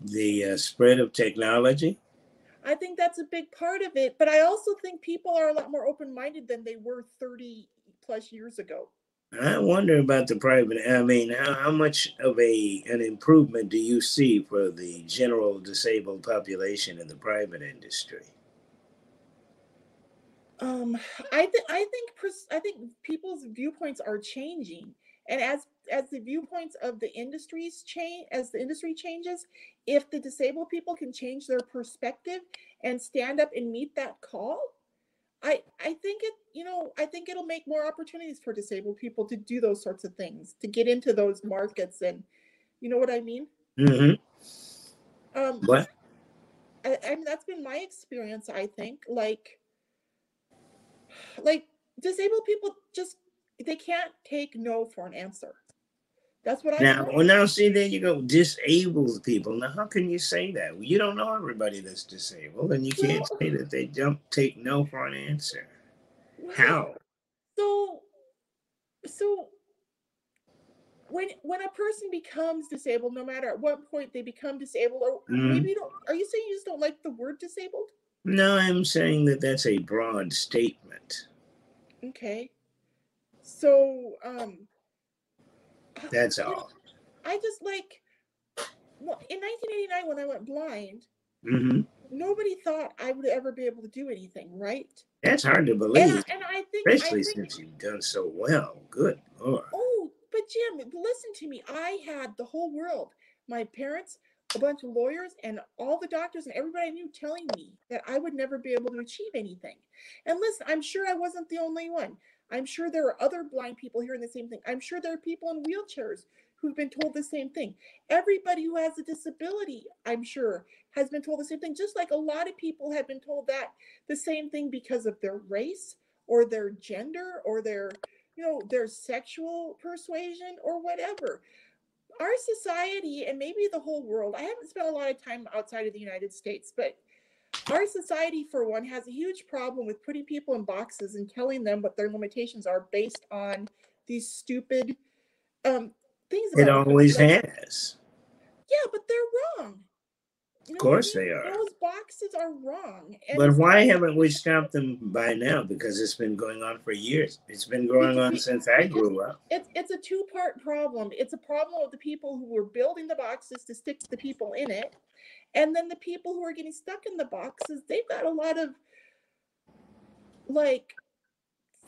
the uh, spread of technology? I think that's a big part of it, but I also think people are a lot more open-minded than they were 30 plus years ago. I wonder about the private. I mean, how, how much of a an improvement do you see for the general disabled population in the private industry? Um, I think I think I think people's viewpoints are changing, and as as the viewpoints of the industries change, as the industry changes, if the disabled people can change their perspective and stand up and meet that call, I I think it you know I think it'll make more opportunities for disabled people to do those sorts of things, to get into those markets, and you know what I mean. Mm-hmm. Um, What? I, I mean that's been my experience i think like like disabled people just they can't take no for an answer that's what i Now, well, now, see, there you go. Disabled people. Now, how can you say that? Well, you don't know everybody that's disabled, and you can't Well- say that they don't take no for an answer. Well, How? so so when when a person becomes disabled no matter at what point they become disabled or Mhm. maybe you don't are you saying you just don't like the word disabled No, I'm saying that that's a broad statement. okay so um That's all. I just like well in 1989 when I went blind, hmm nobody thought I would ever be able to do anything, right? That's hard to believe, I- and I think, I especially think since you've done so well. Good Lord. oh, but Jim, listen to me. I had the whole world, my parents, a bunch of lawyers, and all the doctors and everybody I knew telling me that I would never be able to achieve anything. And listen, I'm sure I wasn't the only one. I'm sure there are other blind people hearing the same thing. I'm sure there are people in wheelchairs who've been told the same thing. Everybody who has a disability, I'm sure, has been told the same thing, just like a lot of people have been told that the same thing because of their race or their gender or their, you know, their sexual persuasion or whatever. Our society and maybe the whole world, I haven't spent a lot of time outside of the United States, but our society, for one, has a huge problem with putting people in boxes and telling them what their limitations are based on these stupid um, things. It about them. always Like, has. Yeah, but they're wrong. You Of know I course they are. Those boxes are wrong. And But why not- haven't we stopped them by now? Because it's been going on for years. It's been going on since I grew up. it's it's a two part problem. It's a problem of the people who were building the boxes to stick to the people in it, and then the people who are getting stuck in the boxes. They've got a lot of like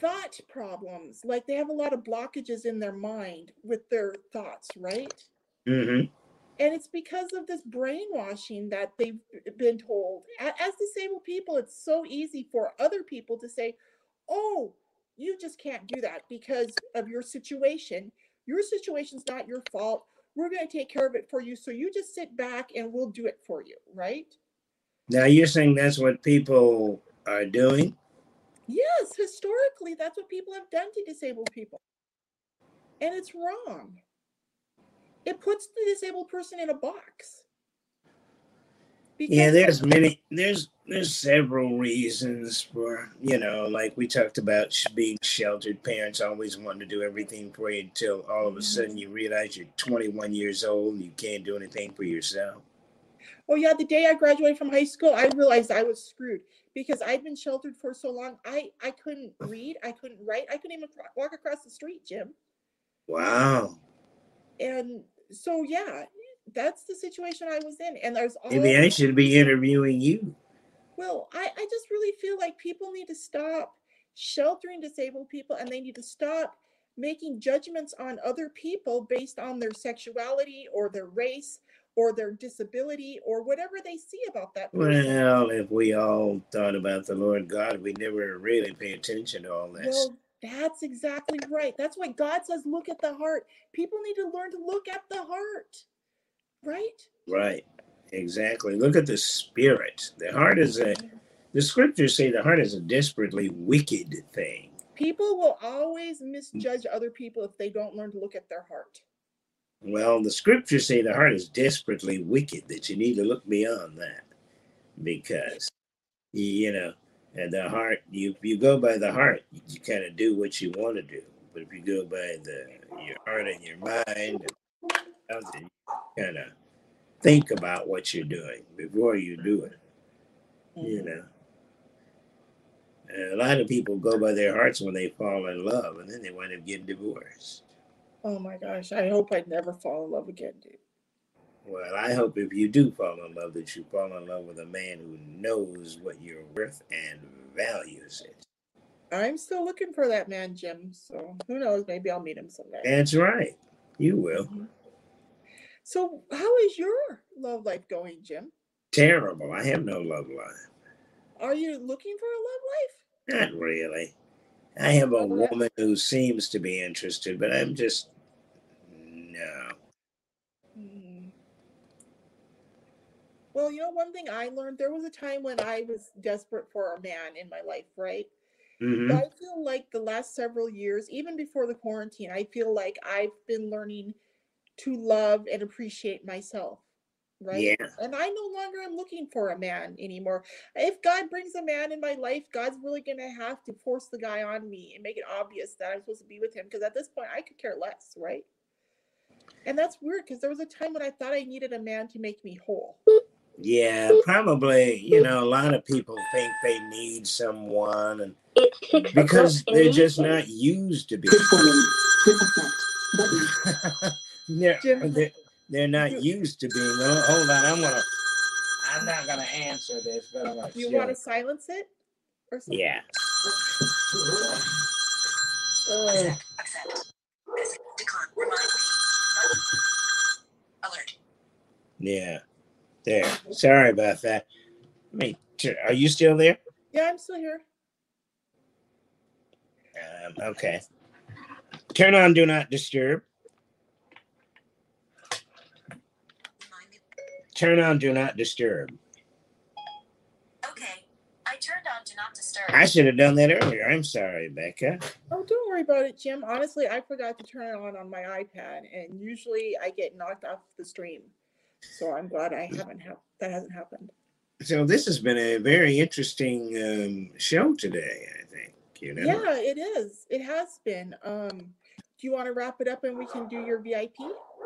thought problems. Like they have a lot of blockages in their mind with their thoughts, right? hmm And it's because of this brainwashing that they've been told. As disabled people, it's so easy for other people to say, oh, you just can't do that because of your situation. Your situation's not your fault. We're going to take care of it for you. So you just sit back and we'll do it for you, right? Now you're saying that's what people are doing? Yes, historically, that's what people have done to disabled people. And it's wrong. It puts the disabled person in a box. Yeah, there's many there's there's several reasons for you know like we talked about being sheltered parents always wanting to do everything for you until all of a sudden mm-hmm. you realize you're 21 years old and you can't do anything for yourself. Oh yeah the day i graduated from high school i realized i was screwed because i'd been sheltered for so long. I i couldn't read i couldn't write i couldn't even walk across the street jim. Wow. And so yeah that's the situation i was in and there's all maybe i should be interviewing you well, I, I just really feel like people need to stop sheltering disabled people and they need to stop making judgments on other people based on their sexuality or their race or their disability or whatever they see about that person. Well, if we all thought about the Lord God, we never really pay attention to all this. Well, that's exactly right. That's why God says, look at the heart. People need to learn to look at the heart, right? Right. Exactly. Look at the spirit. The heart is a, the scriptures say the heart is a desperately wicked thing. People will always misjudge other people if they don't learn to look at their heart. Well, the scriptures say the heart is desperately wicked, that you need to look beyond that because, you know, and the heart, you, you go by the heart, you, you kind of do what you want to do. But if you go by the your heart and your mind, and kind of think about what you're doing before you do it. You mm-hmm. know. And a lot of people go by their hearts when they fall in love and then they wind up getting divorced. Oh my gosh. I hope I never fall in love again, dude. Well, I hope if you do fall in love that you fall in love with a man who knows what you're worth and values it. I'm still looking for that man, Jim. So who knows? Maybe I'll meet him someday. That's right. You will. Mm-hmm. So, how is your love life going, Jim? Terrible. I have no love life. Are you looking for a love life? Not really. I have a woman who seems to be interested, but I'm just no. Mm-hmm. Well, you know, one thing I learned there was a time when I was desperate for a man in my life, right? Mm-hmm. I feel like the last several years, even before the quarantine, I feel like I've been learning to love and appreciate myself right? Yeah. and i no longer am looking for a man anymore. If god brings a man in my life god's really going to have to force the guy on me and make it obvious that i'm supposed to be with him because at this point i could care less right? And that's weird because there was a time when i thought i needed a man to make me whole. Yeah probably you know a lot of people think they need someone and because they're just not used to be they're, they're, they're not used to being. Oh, hold on, I'm gonna. I'm not gonna answer this, but I'm gonna. You want to silence it? Or something? Yeah. Uh, yeah. There. Sorry about that. Me. Are you still there? Yeah, I'm still here. Um, okay. Turn on Do Not Disturb. Turn on do not disturb. Okay. I turned on do not disturb. I should have done that earlier. I'm sorry, Becca. Oh, don't worry about it, Jim. Honestly, I forgot to turn it on on my iPad, and usually I get knocked off the stream. So I'm glad I haven't ha- that hasn't happened. So this has been a very interesting um, show today. I think you know. Yeah, it is. It has been. Um, do you want to wrap it up and we can do your VIP?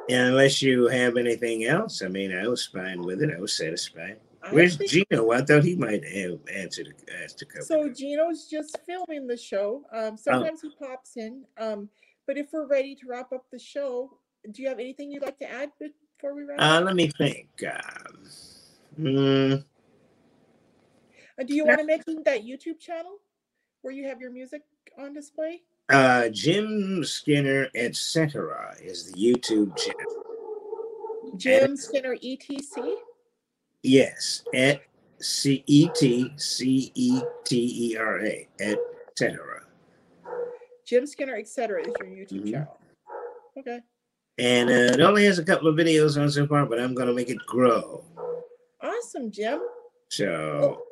Unless you have anything else, I mean, I was fine with it. I was satisfied. Where's Gino? I thought he might have answered asked a couple. So Gino's just filming the show. Um, oh. sometimes oh. he pops in. Um, but if we're ready to wrap up the show, do you have anything you'd like to add before we wrap? Uh, let me think. Um, mm, uh, do you want to mention that YouTube channel where you have your music on display? Uh, Jim Skinner, etc., is the YouTube channel. Jim Skinner, etc. Yes, at C E T C E T E R A, etc. Jim Skinner, etc. is your YouTube Mhm. channel. Okay. And uh, it only has a couple of videos on so far, but I'm going to make it grow. Awesome, Jim. So,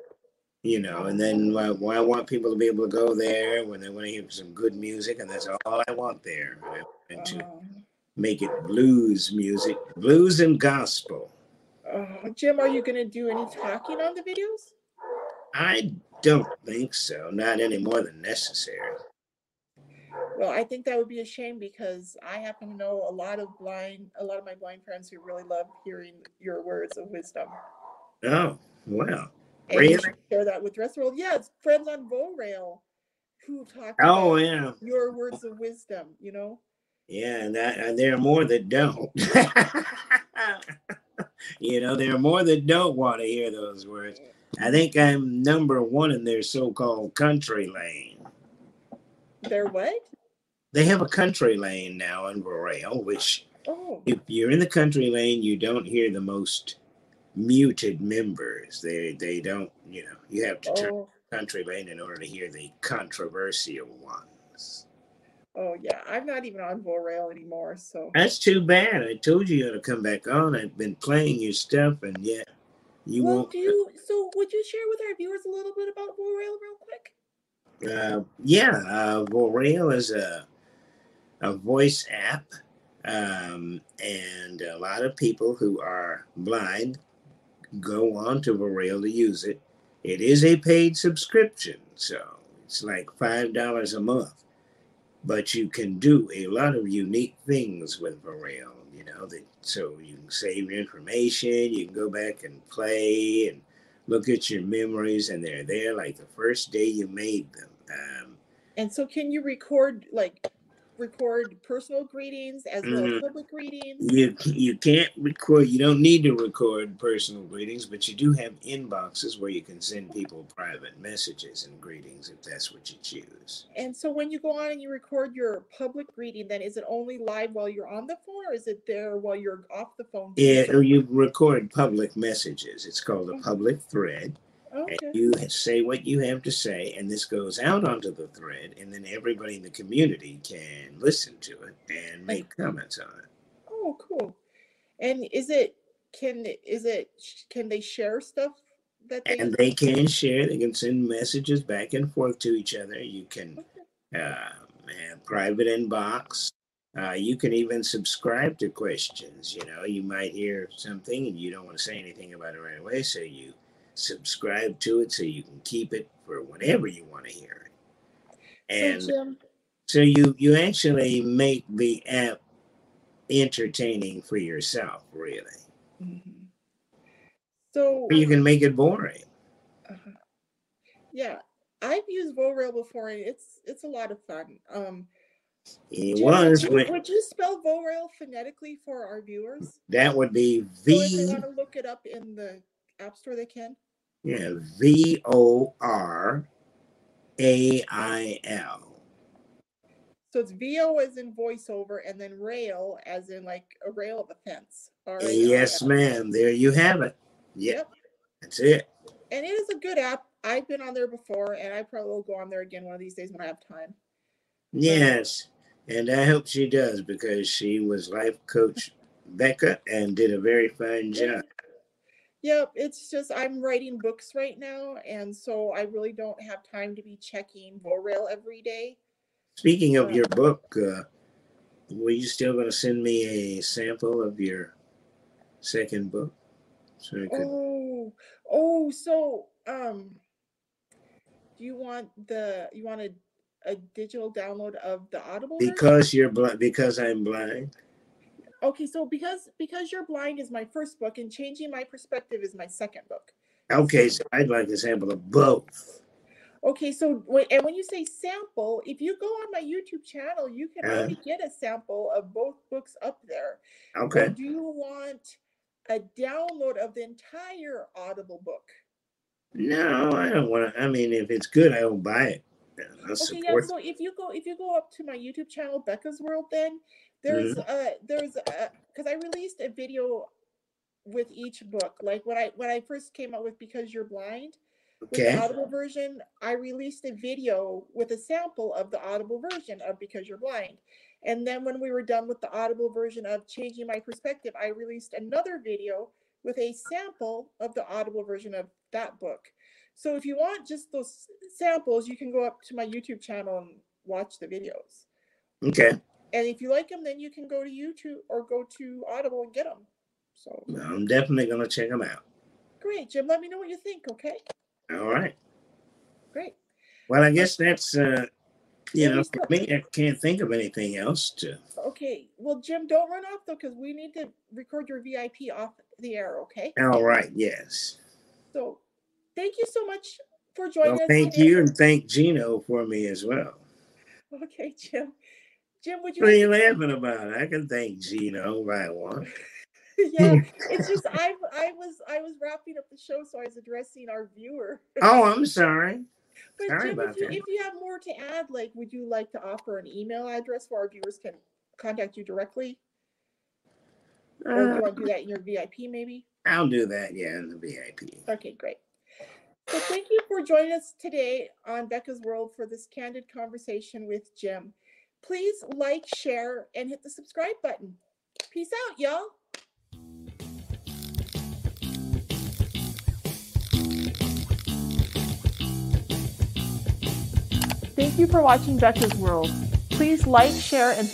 you know, and then I, well, I want people to be able to go there when they want to hear some good music, and that's all I want there. Want to Um, make it blues music, blues and gospel. uh, Jim, are you going to do any talking on the videos? I don't think so, not any more than necessary. Well, I think that would be a shame because I happen to know a lot of blind, a lot of my blind friends who really love hearing your words of wisdom. Oh, well. And Really? share that with the rest of the world. Yeah, it's friends on VoRail who talk Oh, about yeah. your words of wisdom, you know? Yeah, and that and there are more that don't. you know, there are more that don't want to hear those words. I think I'm number one in their so-called country lane. They're what? They have a country lane now on VoRail, which Oh, if you're in the country lane, you don't hear the most muted members. They they don't, you know, you have to turn oh, country lane in order to hear the controversial ones. oh, yeah. I'm not even on VoRail anymore. So, That's too bad. I told you you ought to come back on. I've been playing your stuff, and yet you well, won't. do you? So, would you share with our viewers a little bit about VoRail real quick? Uh, yeah, uh, Vorail is a a voice app, um, and a lot of people who are blind go on to Vorail to use it. It is a paid subscription, so it's like five dollars a month, but you can do a lot of unique things with Vorail. You know that, so you can save your information, you can go back and play and look at your memories, and they're there like the first day you made them. Um, And so, can you record like record personal greetings as well as Mhm. public greetings? you you can't record. You don't need to record personal greetings, but you do have inboxes where you can send people private messages and greetings if that's what you choose. And so, when you go on and you record your public greeting, then is it only live while you're on the phone, or is it there while you're off the phone? Yeah, or you record public messages. It's called a public thread. Okay. And you say what you have to say, and this goes out onto the thread, and then everybody in the community can listen to it and make comments on it. Oh, cool. And is it can is it can they share stuff that they? And they can share, they can send messages back and forth to each other. You can uh, have private inbox. Uh, you can even subscribe to questions. You know, you might hear something and you don't want to say anything about it right away, so you subscribe to it so you can keep it for whenever you want to hear it. And so Jim, so you you actually make the app entertaining for yourself, really. Mhm. So Or you can make it boring. uh-huh. yeah, I've used VoRail before, and it's it's a lot of fun. Um, It was would, you, would you spell VoRail phonetically for our viewers? that would be So if they want to look it up in the app store, they can. yeah V O R A I L. So it's VO as in voiceover, and then rail as in like a rail of a fence. R-A-I-L. Yes, ma'am. There you have it. Yep, Yep. that's it. And it is a good app. I've been on there before, and I probably will go on there again one of these days when I have time. Yes, and I hope she does because she was life coach Becca and did a very fine job. Yep, it's just I'm writing books right now, and so I really don't have time to be checking VoRail every day. Speaking of your book, uh, were you still going to send me a sample of your second book? So I could. Oh, oh, so um, do you want the you want a, a digital download of the Audible? version? Because you're blind. Because I'm blind. Okay, so because because you're blind is my first book, and changing my perspective is my second book. Okay, so I'd like a sample of both. Okay, so wait, and when you say sample, if you go on my YouTube channel, you can Uh-huh. already get a sample of both books up there. Okay. do you want a download of the entire Audible book? No, I don't want to. I mean, if it's good, I will buy it. Okay, yeah. So if you go if you go up to my YouTube channel, Becca's World, then there's Mm-hmm. uh there's uh because I released a video with each book. Like when I when I first came out with Because You're Blind, With the Audible version, I released a video with a sample of the Audible version of Because You're Blind. And then when we were done with the Audible version of Changing My Perspective, I released another video with a sample of the Audible version of that book. So if you want just those samples, you can go up to my YouTube channel and watch the videos. Okay. And if you like them, then you can go to YouTube or go to Audible and get them. So I'm definitely going to check them out. great, Jim. Let me know what you think. Okay, All right. great. Well, I guess that's, uh, you Yeah, know, for me, I can't think of anything else to. Okay, well, Jim, don't run off though, because we need to record your VIP off the air. Okay. All right. Yes. So, thank you so much for joining Well, us. thank today. you and thank Gino for me as well. Okay, Jim. Jim, would you? What are you laughing about? I can thank Gino if I want. yeah, it's just I I was I was wrapping up the show, so I was addressing our viewer. Oh, I'm sorry. But Sorry Jim, about if you, that. if you have more to add, like, would you like to offer an email address where our viewers can contact you directly, or do Uh, you want to do that in your VIP maybe? I'll do that, yeah, in the VIP. Okay, great. So thank you for joining us today on Becca's World for this candid conversation with Jim. Please like, share, and hit the subscribe button. Peace out, y'all. Thank you for watching Becca's World. Please like, share, and